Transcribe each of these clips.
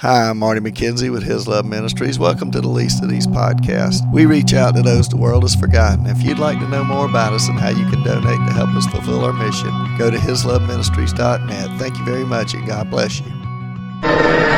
Hi, I'm Marty McKenzie with His Love Ministries. Welcome to the Least of These podcast. We reach out to those the world has forgotten. If you'd like to know more about us and how you can donate to help us fulfill our mission, go to hisloveministries.net. Thank you very much and God bless you.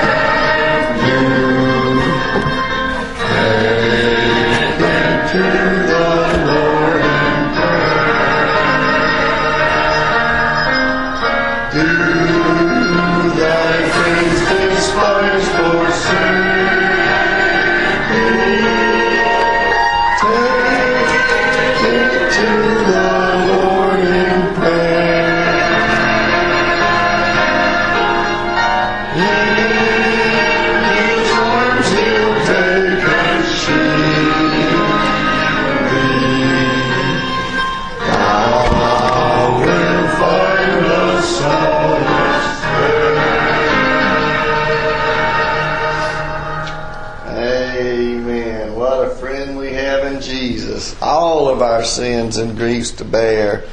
Jesus. All of our sins and griefs to bear.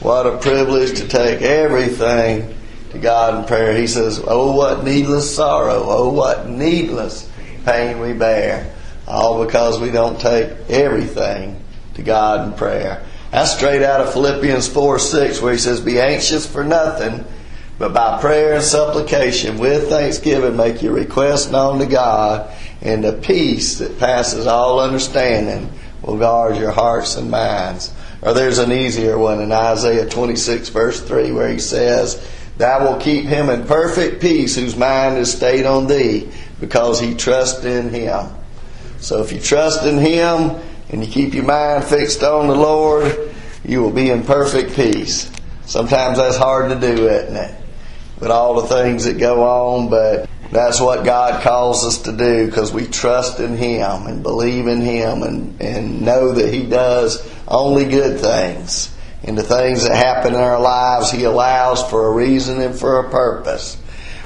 What a privilege to take everything to God in prayer. He says, Oh, what needless sorrow. Oh, what needless pain we bear. All because we don't take everything to God in prayer. That's straight out of Philippians 4 6, where he says, Be anxious for nothing, but by prayer and supplication, with thanksgiving, make your request known to God, and the peace that passes all understanding will guard your hearts and minds. Or there's an easier one in Isaiah 26, verse 3, where he says, Thou will keep him in perfect peace whose mind is stayed on thee, because he trusts in him. So if you trust in him and you keep your mind fixed on the Lord, you will be in perfect peace. Sometimes that's hard to do, isn't it? With all the things that go on, but that's what God calls us to do because we trust in Him and believe in Him and, and know that He does only good things. And the things that happen in our lives, He allows for a reason and for a purpose.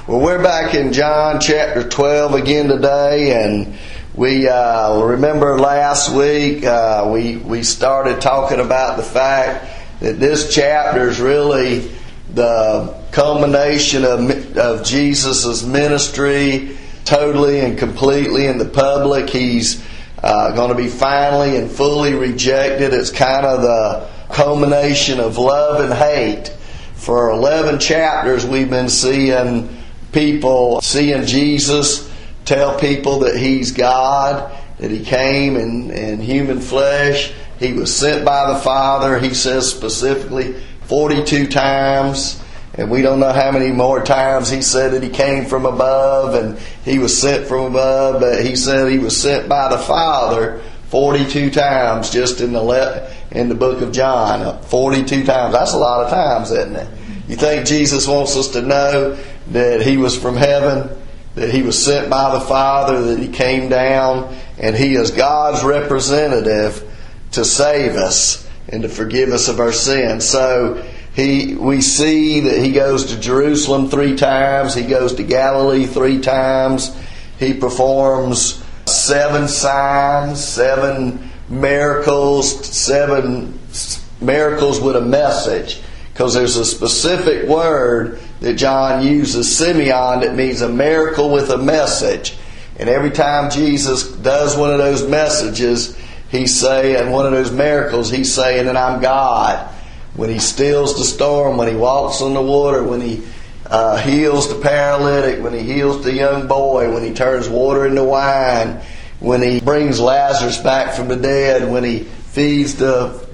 Well, we're back in John chapter 12 again today, and we uh, remember last week uh, we we started talking about the fact that this chapter is really the culmination of of Jesus' ministry, totally and completely in the public. He's uh, going to be finally and fully rejected. It's kind of the culmination of love and hate. For 11 chapters, we've been seeing people seeing Jesus tell people that He's God, that He came in, in human flesh. He was sent by the Father, He says specifically 42 times. And we don't know how many more times he said that he came from above and he was sent from above, but he said he was sent by the Father 42 times just in the le- in the book of John. 42 times. That's a lot of times, isn't it? You think Jesus wants us to know that he was from heaven, that he was sent by the Father, that he came down, and he is God's representative to save us and to forgive us of our sins. So he, we see that he goes to Jerusalem three times, he goes to Galilee three times, he performs seven signs, seven miracles, seven miracles with a message. Because there's a specific word that John uses, semeion, that means a miracle with a message. And every time Jesus does one of those messages, he's saying, one of those miracles, he's saying that I'm God. When he stills the storm, when he walks on the water, when he uh, heals the paralytic, when he heals the young boy, when he turns water into wine, when he brings Lazarus back from the dead, when he feeds the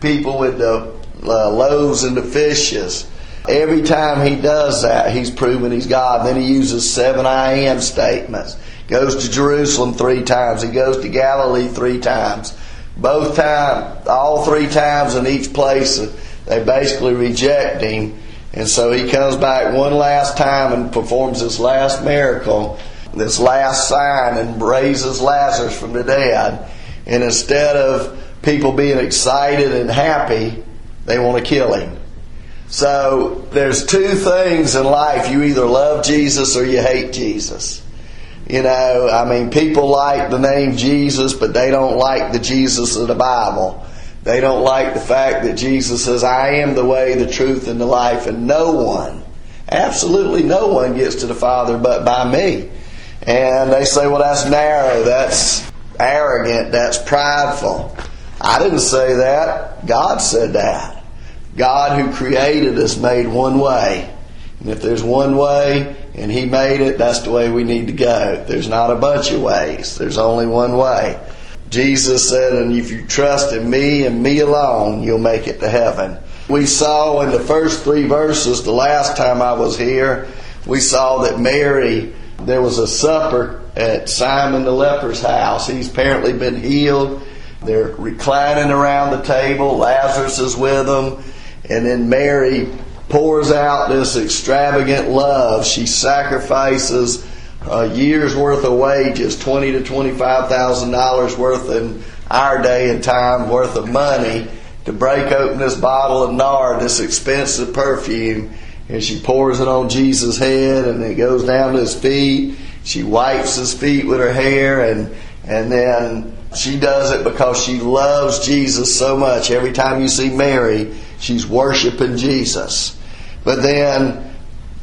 people with the uh, loaves and the fishes. Every time he does that, he's proven he's God. Then he uses seven I am statements. Goes to Jerusalem three times. He goes to Galilee three times. Both times, all three times in each place, they basically reject him. And so he comes back one last time and performs this last miracle, this last sign, and raises Lazarus from the dead. And instead of people being excited and happy, they want to kill him. So there's two things in life. You either love Jesus or you hate Jesus. You know, I mean, people like the name Jesus, but they don't like the Jesus of the Bible. They don't like the fact that Jesus says, I am the way, the truth, and the life, and no one, absolutely no one gets to the Father but by me. And they say, well, that's narrow, that's arrogant, that's prideful. I didn't say that. God said that. God who created us made one way. And if there's one way and He made it, that's the way we need to go. There's not a bunch of ways. There's only one way. Jesus said, and if you trust in me and me alone, you'll make it to heaven. We saw in the first three verses, the last time I was here, we saw that Mary, there was a supper at Simon the leper's house. He's apparently been healed. They're reclining around the table. Lazarus is with them. And then Mary pours out this extravagant love. She sacrifices a year's worth of wages, twenty to twenty-five thousand dollars worth in our day and time worth of money to break open this bottle of nard, this expensive perfume, and she pours it on Jesus' head, and it goes down to his feet. She wipes his feet with her hair, and and then she does it because she loves Jesus so much. Every time you see Mary, she's worshiping Jesus. But then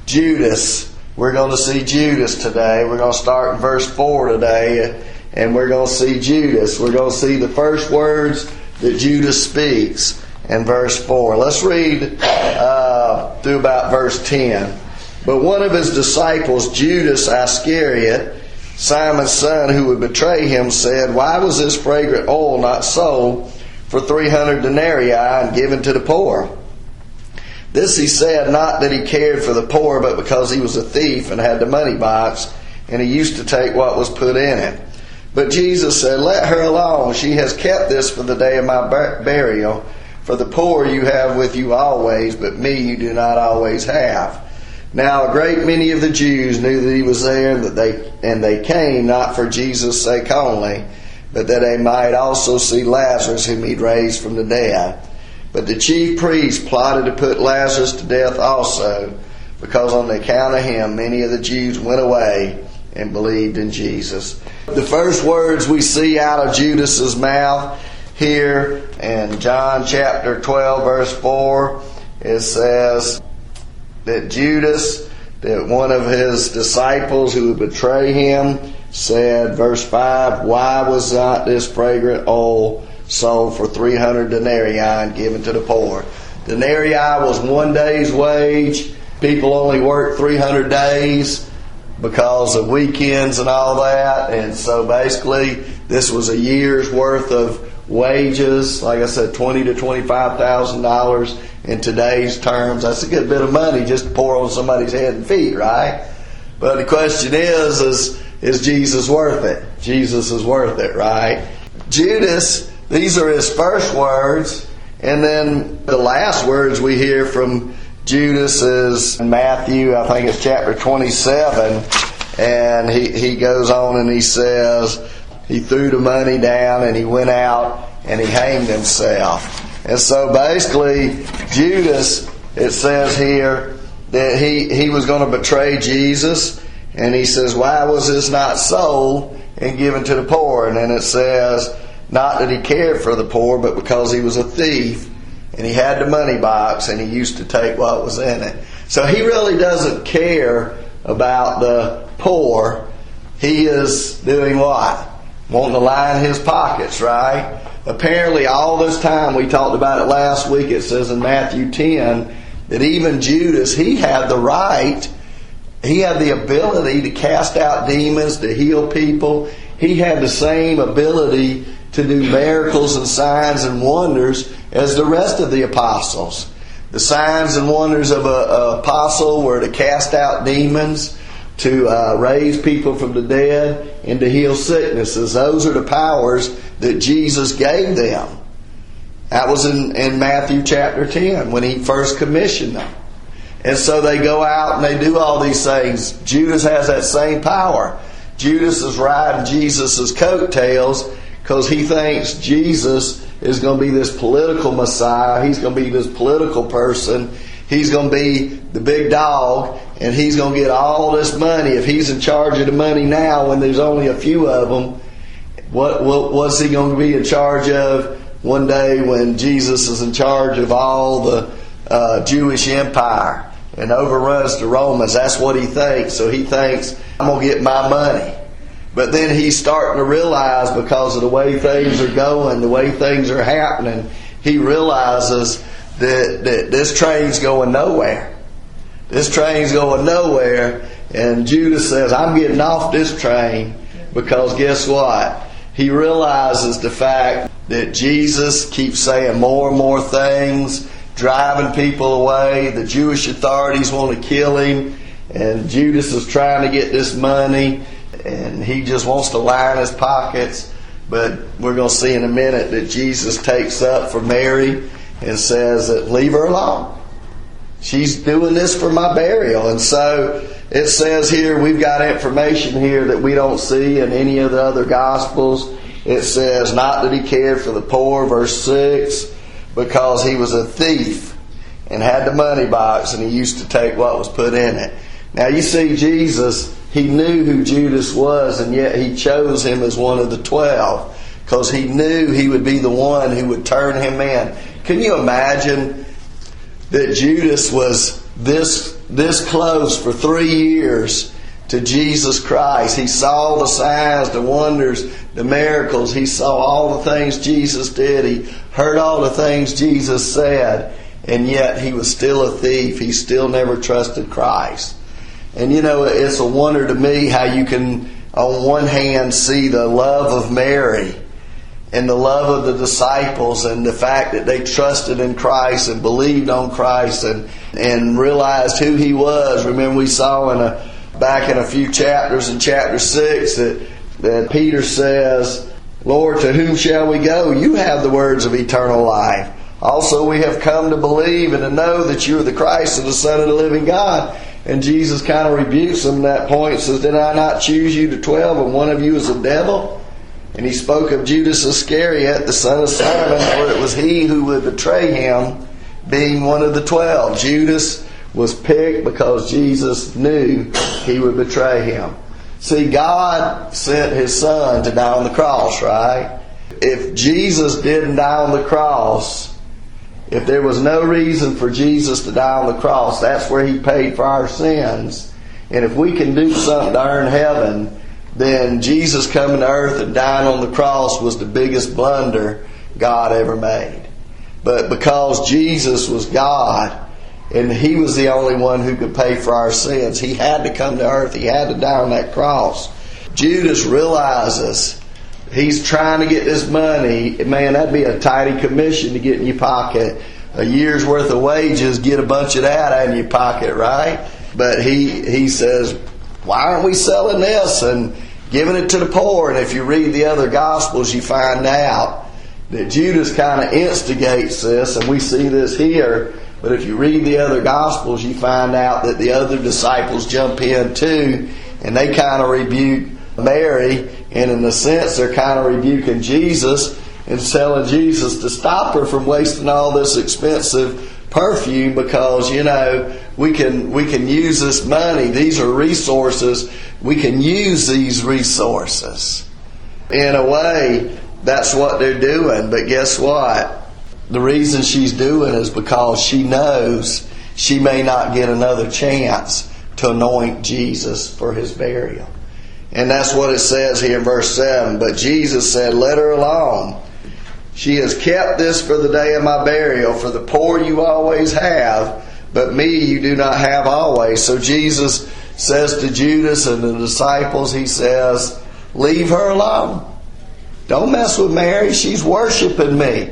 Judas, we're going to see Judas today. We're going to start in verse 4 today, and we're going to see Judas. We're going to see the first words that Judas speaks in verse 4. Let's read uh, through about verse 10. But one of his disciples, Judas Iscariot, Simon's son, who would betray him, said, Why was this fragrant oil not sold for 300 denarii and given to the poor? This he said not that he cared for the poor, but because he was a thief and had the money box, and he used to take what was put in it. But Jesus said, Let her alone. She has kept this for the day of my burial. For the poor you have with you always, but me you do not always have. Now a great many of the Jews knew that he was there, and that they and they came not for Jesus' sake only, but that they might also see Lazarus, whom he'd raised from the dead. But the chief priests plotted to put Lazarus to death also, because on the account of him many of the Jews went away and believed in Jesus. The first words we see out of Judas's mouth here in John chapter 12 verse 4 it says that Judas, that one of his disciples who would betray him, said, verse 5, Why was not this fragrant oil sold for 300 denarii and given to the poor? Denarii was one day's wage. People only worked 300 days because of weekends and all that. And so basically, this was a year's worth of wages. Like I said, twenty to twenty-five thousand dollars in today's terms. That's a good bit of money just to pour on somebody's head and feet, right? But the question is, is, is Jesus worth it? Jesus is worth it, right? Judas, these are his first words. And then the last words we hear from Judas is in Matthew, I think it's chapter 27. And he, he goes on and he says, he threw the money down and he went out and he hanged himself. And so basically, Judas, it says here that he, he was going to betray Jesus. And he says, Why was this not sold and given to the poor? And then it says, Not that he cared for the poor, but because he was a thief and he had the money box and he used to take what was in it. So he really doesn't care about the poor. He is doing what? Wanting to line his pockets, right? apparently all this time we talked about it last week it says in matthew 10 that even judas he had the right he had the ability to cast out demons to heal people he had the same ability to do miracles and signs and wonders as the rest of the apostles the signs and wonders of an apostle were to cast out demons to uh, raise people from the dead and to heal sicknesses. Those are the powers that Jesus gave them. That was in, in Matthew chapter 10 when he first commissioned them. And so they go out and they do all these things. Judas has that same power. Judas is riding Jesus' coattails because he thinks Jesus is going to be this political Messiah. He's going to be this political person. He's going to be the big dog and he's going to get all this money. If he's in charge of the money now, when there's only a few of them, what, what what's he going to be in charge of one day when Jesus is in charge of all the uh, Jewish empire and overruns the Romans? That's what he thinks. So he thinks I'm going to get my money. But then he's starting to realize because of the way things are going, the way things are happening, he realizes that, that this train's going nowhere. This train's going nowhere. And Judas says, I'm getting off this train because guess what? He realizes the fact that Jesus keeps saying more and more things, driving people away. The Jewish authorities want to kill him. And Judas is trying to get this money and he just wants to line his pockets. But we're going to see in a minute that Jesus takes up for Mary and says that leave her alone. She's doing this for my burial. And so it says here, we've got information here that we don't see in any of the other Gospels. It says, not that he cared for the poor, verse 6, because he was a thief and had the money box and he used to take what was put in it. Now you see, Jesus, he knew who Judas was and yet he chose him as one of the twelve because he knew he would be the one who would turn him in. Can you imagine that Judas was this, this close for three years to Jesus Christ? He saw the signs, the wonders, the miracles. He saw all the things Jesus did. He heard all the things Jesus said. And yet he was still a thief. He still never trusted Christ. And you know, it's a wonder to me how you can, on one hand, see the love of Mary and the love of the disciples and the fact that they trusted in Christ and believed on Christ and, and realized who He was. Remember, we saw in a, back in a few chapters in chapter 6 that, that Peter says, Lord, to whom shall we go? You have the words of eternal life. Also, we have come to believe and to know that you are the Christ and the Son of the living God. And Jesus kind of rebukes them at that point, says, Did I not choose you to twelve, and one of you is a devil? And he spoke of Judas Iscariot, the son of Simon, for it was he who would betray him, being one of the twelve. Judas was picked because Jesus knew he would betray him. See, God sent his son to die on the cross, right? If Jesus didn't die on the cross, if there was no reason for Jesus to die on the cross, that's where he paid for our sins. And if we can do something to earn heaven, then Jesus coming to earth and dying on the cross was the biggest blunder God ever made. But because Jesus was God and He was the only one who could pay for our sins, He had to come to earth. He had to die on that cross. Judas realizes he's trying to get this money. Man, that'd be a tidy commission to get in your pocket. A year's worth of wages, get a bunch of that out in your pocket, right? But he, he says, why aren't we selling this and giving it to the poor? And if you read the other Gospels, you find out that Judas kind of instigates this, and we see this here. But if you read the other Gospels, you find out that the other disciples jump in too, and they kind of rebuke Mary, and in a sense, they're kind of rebuking Jesus and telling Jesus to stop her from wasting all this expensive perfume because you know we can we can use this money. These are resources. We can use these resources. In a way that's what they're doing. But guess what? The reason she's doing is because she knows she may not get another chance to anoint Jesus for his burial and that's what it says here in verse 7 but Jesus said let her alone she has kept this for the day of my burial. For the poor you always have, but me you do not have always. So Jesus says to Judas and the disciples, He says, Leave her alone. Don't mess with Mary. She's worshiping me.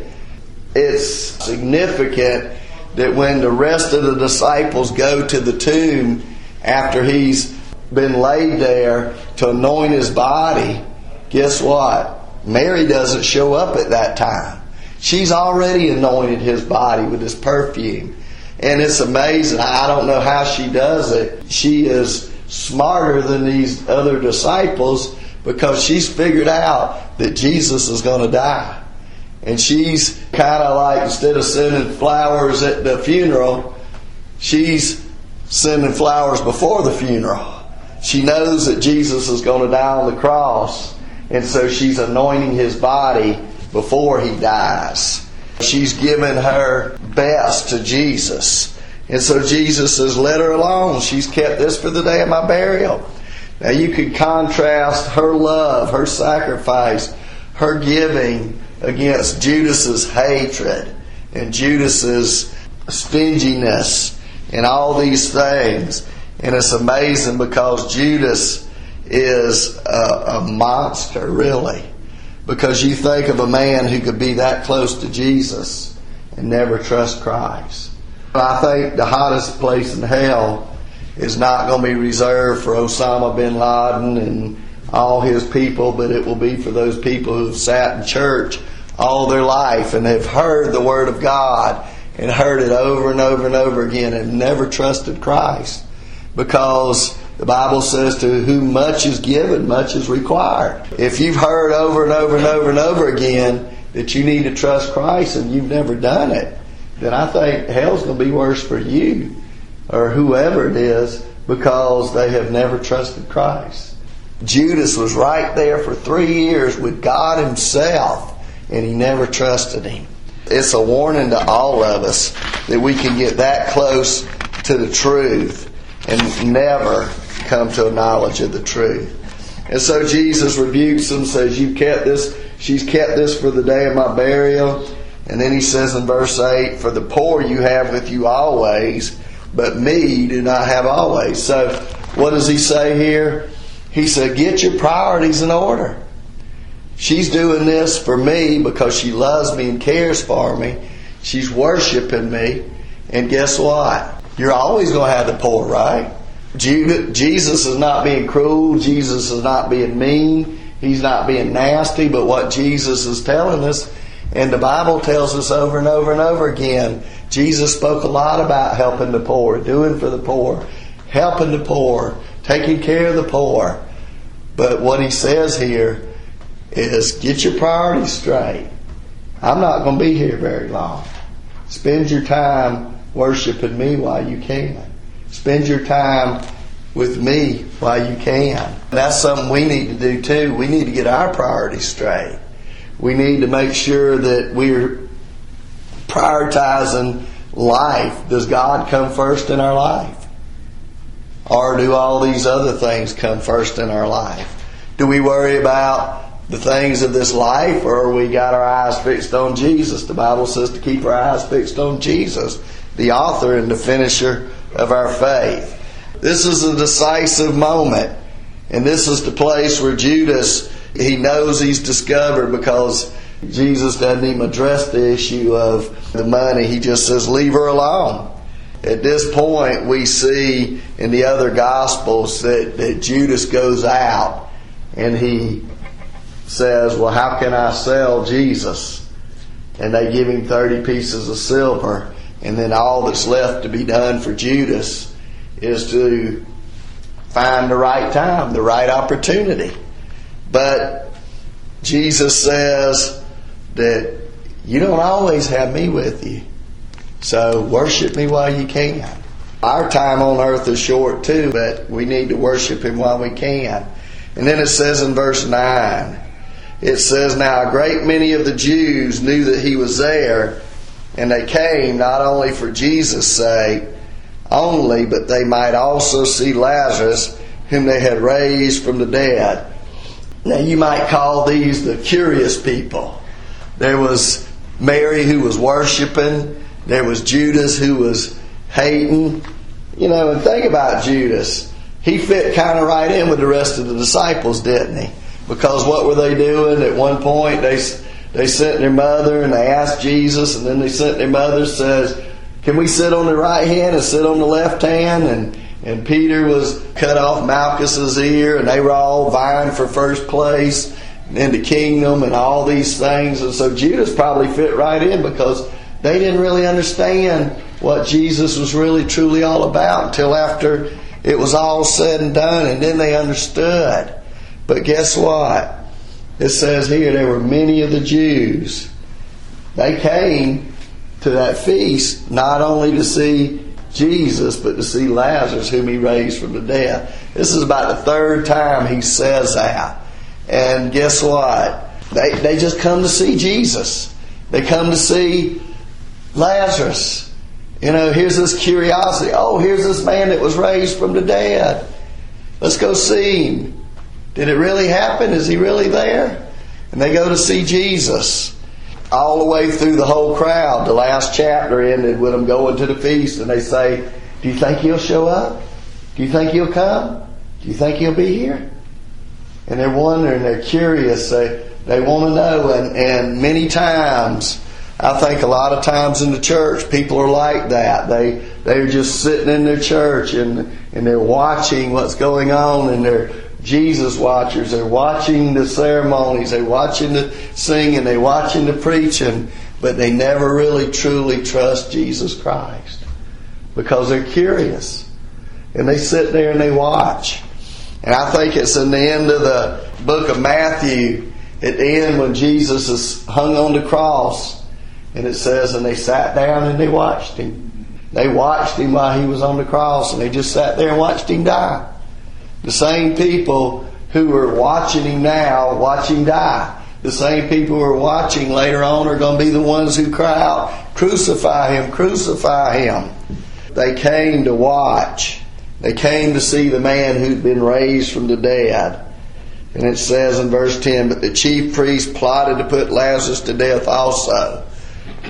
It's significant that when the rest of the disciples go to the tomb after he's been laid there to anoint his body, guess what? Mary doesn't show up at that time. She's already anointed his body with this perfume. And it's amazing. I don't know how she does it. She is smarter than these other disciples because she's figured out that Jesus is going to die. And she's kind of like, instead of sending flowers at the funeral, she's sending flowers before the funeral. She knows that Jesus is going to die on the cross. And so she's anointing his body before he dies. She's given her best to Jesus. And so Jesus says, Let her alone. She's kept this for the day of my burial. Now you could contrast her love, her sacrifice, her giving against Judas's hatred and Judas's stinginess and all these things. And it's amazing because Judas is a, a monster, really. Because you think of a man who could be that close to Jesus and never trust Christ. I think the hottest place in hell is not going to be reserved for Osama bin Laden and all his people, but it will be for those people who have sat in church all their life and have heard the Word of God and heard it over and over and over again and never trusted Christ. Because the Bible says to whom much is given, much is required. If you've heard over and over and over and over again that you need to trust Christ and you've never done it, then I think hell's going to be worse for you or whoever it is because they have never trusted Christ. Judas was right there for three years with God Himself and he never trusted Him. It's a warning to all of us that we can get that close to the truth and never come to a knowledge of the truth. And so Jesus rebukes them, says, You've kept this, she's kept this for the day of my burial. And then he says in verse 8, For the poor you have with you always, but me you do not have always. So what does he say here? He said, Get your priorities in order. She's doing this for me because she loves me and cares for me. She's worshiping me. And guess what? You're always going to have the poor, right? Jesus is not being cruel. Jesus is not being mean. He's not being nasty. But what Jesus is telling us, and the Bible tells us over and over and over again, Jesus spoke a lot about helping the poor, doing for the poor, helping the poor, taking care of the poor. But what he says here is get your priorities straight. I'm not going to be here very long. Spend your time worshiping me while you can. Spend your time with me while you can. That's something we need to do too. We need to get our priorities straight. We need to make sure that we're prioritizing life. Does God come first in our life? Or do all these other things come first in our life? Do we worry about the things of this life, or we got our eyes fixed on Jesus. The Bible says to keep our eyes fixed on Jesus, the author and the finisher of our faith. This is a decisive moment, and this is the place where Judas he knows he's discovered because Jesus doesn't even address the issue of the money. He just says, "Leave her alone." At this point, we see in the other Gospels that, that Judas goes out and he says, Well, how can I sell Jesus? And they give him 30 pieces of silver. And then all that's left to be done for Judas is to find the right time, the right opportunity. But Jesus says that you don't always have me with you. So worship me while you can. Our time on earth is short too, but we need to worship him while we can. And then it says in verse 9, it says, Now a great many of the Jews knew that he was there, and they came not only for Jesus' sake only, but they might also see Lazarus, whom they had raised from the dead. Now you might call these the curious people. There was Mary who was worshiping, there was Judas who was hating. You know, and think about Judas. He fit kind of right in with the rest of the disciples, didn't he? Because what were they doing? At one point, they they sent their mother and they asked Jesus, and then they sent their mother says, "Can we sit on the right hand and sit on the left hand?" And and Peter was cut off Malchus's ear, and they were all vying for first place in the kingdom and all these things. And so Judas probably fit right in because they didn't really understand what Jesus was really truly all about until after it was all said and done, and then they understood. But guess what? It says here there were many of the Jews. They came to that feast not only to see Jesus, but to see Lazarus, whom he raised from the dead. This is about the third time he says that. And guess what? They, they just come to see Jesus. They come to see Lazarus. You know, here's this curiosity. Oh, here's this man that was raised from the dead. Let's go see him. Did it really happen? Is he really there? And they go to see Jesus. All the way through the whole crowd. The last chapter ended with them going to the feast and they say, Do you think he'll show up? Do you think he'll come? Do you think he'll be here? And they're wondering, they're curious, they, they want to know. And, and many times, I think a lot of times in the church, people are like that. They, they're just sitting in their church and, and they're watching what's going on and they're Jesus watchers. They're watching the ceremonies. They're watching the singing. They're watching the preaching. But they never really truly trust Jesus Christ because they're curious. And they sit there and they watch. And I think it's in the end of the book of Matthew, at the end when Jesus is hung on the cross, and it says, and they sat down and they watched him. They watched him while he was on the cross, and they just sat there and watched him die. The same people who are watching him now, watch him die. The same people who are watching later on are going to be the ones who cry out, Crucify him, crucify him. They came to watch. They came to see the man who'd been raised from the dead. And it says in verse 10, But the chief priests plotted to put Lazarus to death also,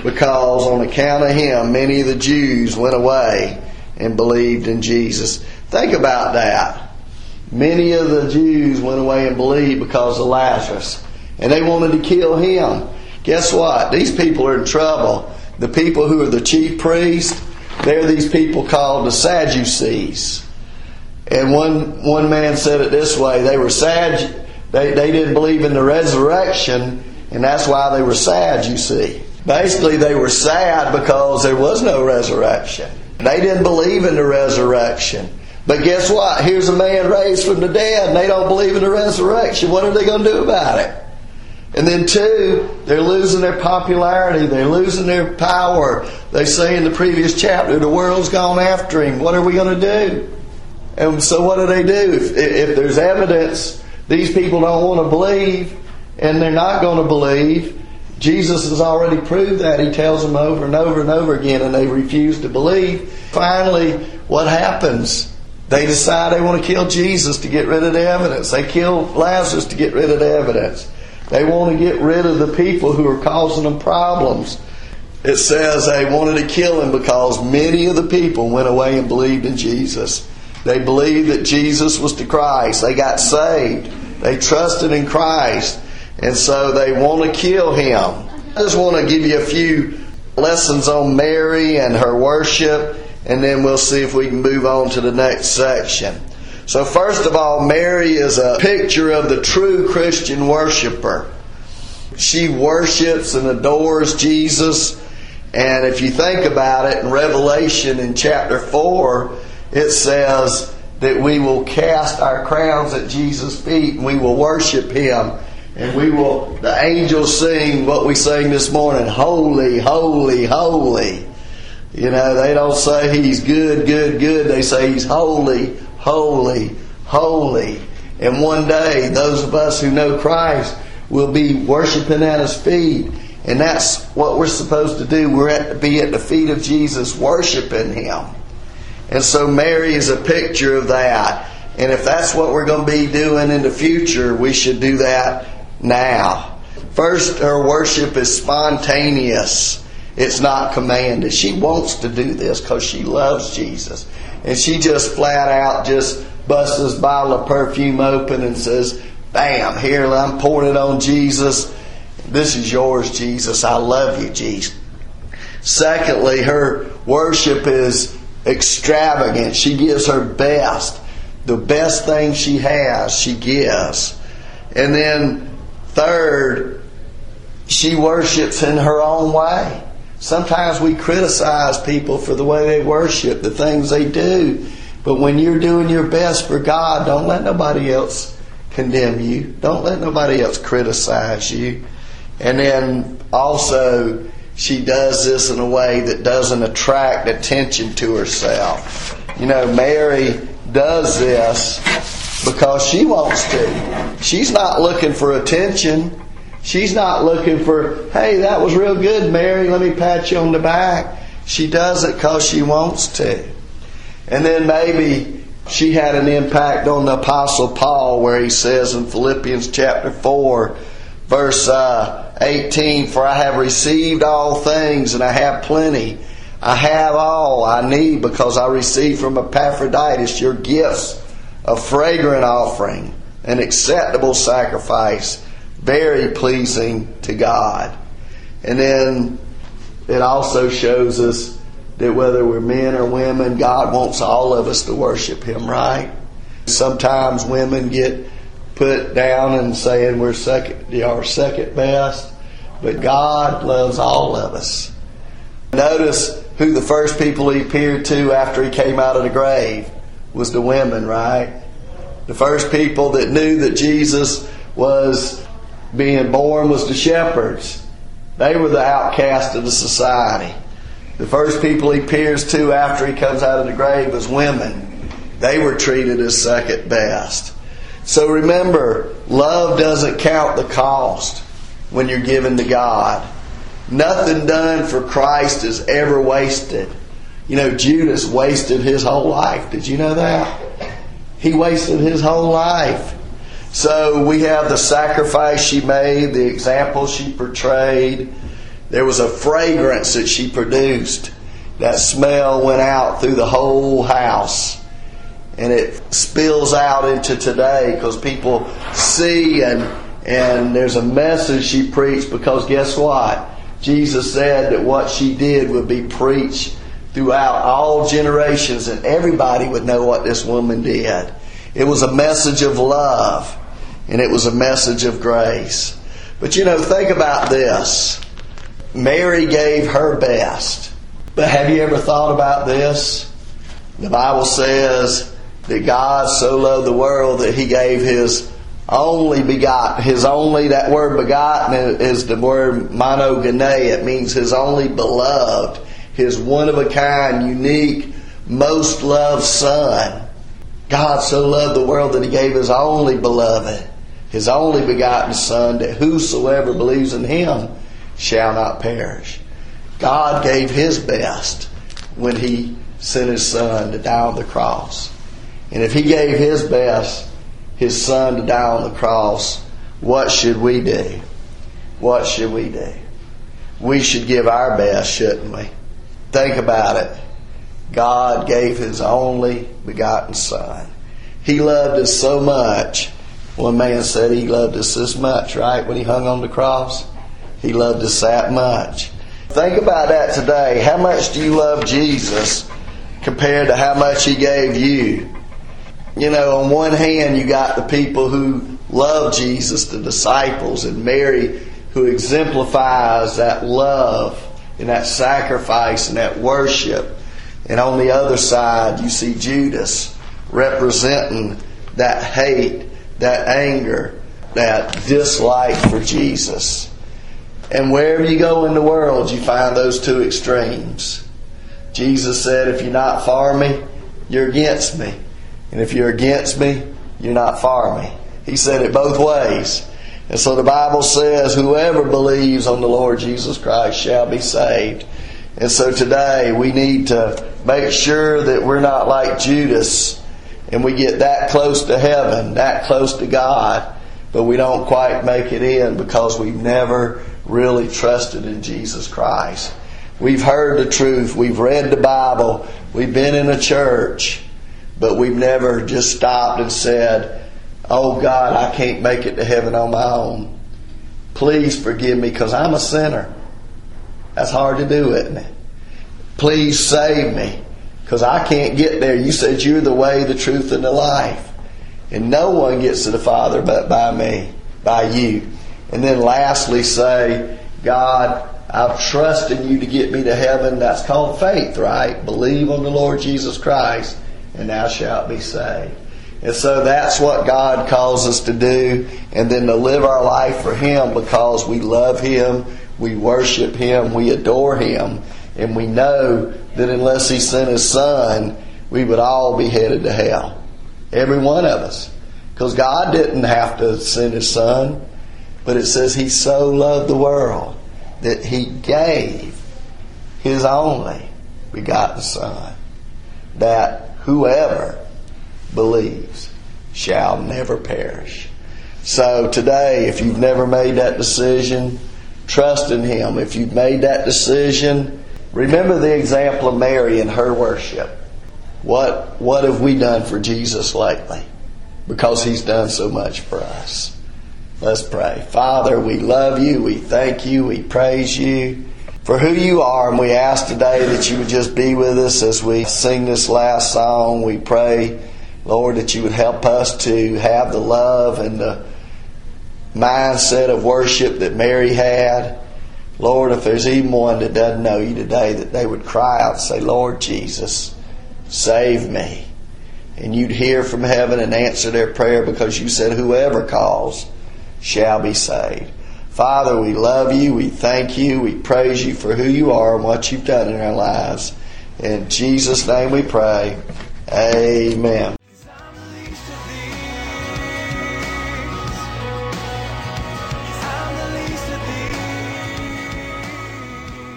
because on account of him many of the Jews went away and believed in Jesus. Think about that. Many of the Jews went away and believed because of Lazarus. And they wanted to kill him. Guess what? These people are in trouble. The people who are the chief priests, they're these people called the Sadducees. And one, one man said it this way they were sad, they, they didn't believe in the resurrection, and that's why they were sad, you see. Basically, they were sad because there was no resurrection. They didn't believe in the resurrection. But guess what? Here's a man raised from the dead and they don't believe in the resurrection. What are they going to do about it? And then, two, they're losing their popularity. They're losing their power. They say in the previous chapter, the world's gone after him. What are we going to do? And so, what do they do? If, if there's evidence these people don't want to believe and they're not going to believe, Jesus has already proved that. He tells them over and over and over again, and they refuse to believe. Finally, what happens? They decide they want to kill Jesus to get rid of the evidence. They kill Lazarus to get rid of the evidence. They want to get rid of the people who are causing them problems. It says they wanted to kill him because many of the people went away and believed in Jesus. They believed that Jesus was the Christ. They got saved. They trusted in Christ. And so they want to kill him. I just want to give you a few lessons on Mary and her worship and then we'll see if we can move on to the next section. So, first of all, Mary is a picture of the true Christian worshiper. She worships and adores Jesus. And if you think about it, in Revelation in chapter 4, it says that we will cast our crowns at Jesus' feet and we will worship Him. And we will, the angels sing what we sang this morning Holy, holy, holy. You know, they don't say he's good, good, good. They say he's holy, holy, holy. And one day, those of us who know Christ will be worshiping at his feet. And that's what we're supposed to do. We're at, to be at the feet of Jesus, worshiping him. And so Mary is a picture of that. And if that's what we're going to be doing in the future, we should do that now. First, her worship is spontaneous. It's not commanded. She wants to do this because she loves Jesus. And she just flat out just busts this bottle of perfume open and says, Bam, here, I'm pouring it on Jesus. This is yours, Jesus. I love you, Jesus. Secondly, her worship is extravagant. She gives her best. The best thing she has, she gives. And then, third, she worships in her own way. Sometimes we criticize people for the way they worship, the things they do. But when you're doing your best for God, don't let nobody else condemn you. Don't let nobody else criticize you. And then also, she does this in a way that doesn't attract attention to herself. You know, Mary does this because she wants to. She's not looking for attention. She's not looking for, hey, that was real good, Mary, let me pat you on the back. She does it because she wants to. And then maybe she had an impact on the Apostle Paul, where he says in Philippians chapter 4, verse uh, 18, For I have received all things, and I have plenty. I have all I need because I received from Epaphroditus your gifts, a fragrant offering, an acceptable sacrifice, very pleasing to God. And then it also shows us that whether we're men or women, God wants all of us to worship Him, right? Sometimes women get put down and saying we're second, are second best, but God loves all of us. Notice who the first people He appeared to after He came out of the grave was the women, right? The first people that knew that Jesus was being born was the shepherds. They were the outcast of the society. The first people he peers to after he comes out of the grave is women. They were treated as second best. So remember, love doesn't count the cost when you're given to God. Nothing done for Christ is ever wasted. You know, Judas wasted his whole life. Did you know that? He wasted his whole life. So we have the sacrifice she made, the example she portrayed, there was a fragrance that she produced. That smell went out through the whole house. And it spills out into today because people see and and there's a message she preached because guess what? Jesus said that what she did would be preached throughout all generations and everybody would know what this woman did. It was a message of love and it was a message of grace. But you know, think about this. Mary gave her best. But have you ever thought about this? The Bible says that God so loved the world that he gave his only begotten. His only, that word begotten is the word monogene. It means his only beloved, his one of a kind, unique, most loved son. God so loved the world that he gave his only beloved, his only begotten son, that whosoever believes in him shall not perish. God gave His best when He sent His Son to die on the cross. And if He gave His best, His Son to die on the cross, what should we do? What should we do? We should give our best, shouldn't we? Think about it. God gave His only begotten Son. He loved us so much. One man said he loved us this much, right, when he hung on the cross? He loved us that much. Think about that today. How much do you love Jesus compared to how much He gave you? You know, on one hand, you got the people who love Jesus, the disciples, and Mary, who exemplifies that love and that sacrifice and that worship. And on the other side, you see Judas representing that hate, that anger, that dislike for Jesus. And wherever you go in the world, you find those two extremes. Jesus said, if you're not for me, you're against me. And if you're against me, you're not for me. He said it both ways. And so the Bible says, whoever believes on the Lord Jesus Christ shall be saved. And so today we need to make sure that we're not like Judas and we get that close to heaven, that close to God, but we don't quite make it in because we've never really trusted in Jesus Christ. We've heard the truth. We've read the Bible. We've been in a church, but we've never just stopped and said, Oh God, I can't make it to heaven on my own. Please forgive me because I'm a sinner. That's hard to do, isn't it? Please save me because I can't get there. You said you're the way, the truth, and the life. And no one gets to the Father but by me, by you. And then lastly, say, God, I've trusted you to get me to heaven. That's called faith, right? Believe on the Lord Jesus Christ, and thou shalt be saved. And so that's what God calls us to do, and then to live our life for Him because we love Him, we worship Him, we adore Him, and we know that unless He sent His Son, we would all be headed to hell. Every one of us. Because God didn't have to send His Son. But it says he so loved the world that he gave his only begotten Son, that whoever believes shall never perish. So today, if you've never made that decision, trust in Him. If you've made that decision, remember the example of Mary in her worship. What, what have we done for Jesus lately? Because He's done so much for us. Let's pray. Father, we love you. We thank you. We praise you for who you are. And we ask today that you would just be with us as we sing this last song. We pray, Lord, that you would help us to have the love and the mindset of worship that Mary had. Lord, if there's even one that doesn't know you today, that they would cry out and say, Lord Jesus, save me. And you'd hear from heaven and answer their prayer because you said, whoever calls shall be saved. Father, we love you. We thank you. We praise you for who you are and what you've done in our lives. In Jesus' name we pray. Amen.